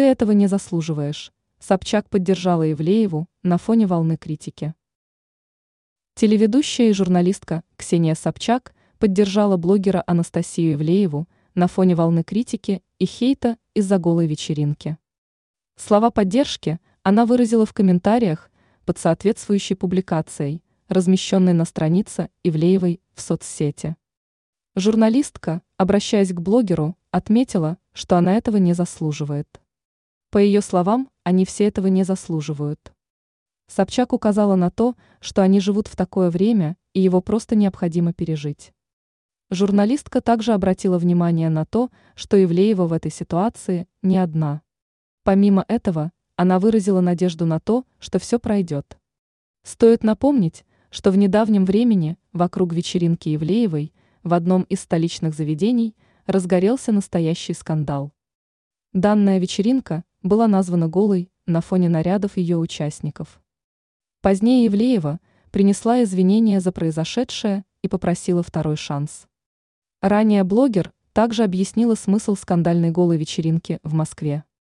ты этого не заслуживаешь. Собчак поддержала Ивлееву на фоне волны критики. Телеведущая и журналистка Ксения Собчак поддержала блогера Анастасию Ивлееву на фоне волны критики и хейта из-за голой вечеринки. Слова поддержки она выразила в комментариях под соответствующей публикацией, размещенной на странице Ивлеевой в соцсети. Журналистка, обращаясь к блогеру, отметила, что она этого не заслуживает. По ее словам, они все этого не заслуживают. Собчак указала на то, что они живут в такое время, и его просто необходимо пережить. Журналистка также обратила внимание на то, что Ивлеева в этой ситуации не одна. Помимо этого, она выразила надежду на то, что все пройдет. Стоит напомнить, что в недавнем времени вокруг вечеринки Ивлеевой в одном из столичных заведений разгорелся настоящий скандал. Данная вечеринка была названа голой на фоне нарядов ее участников. Позднее Ивлеева принесла извинения за произошедшее и попросила второй шанс. Ранее блогер также объяснила смысл скандальной голой вечеринки в Москве.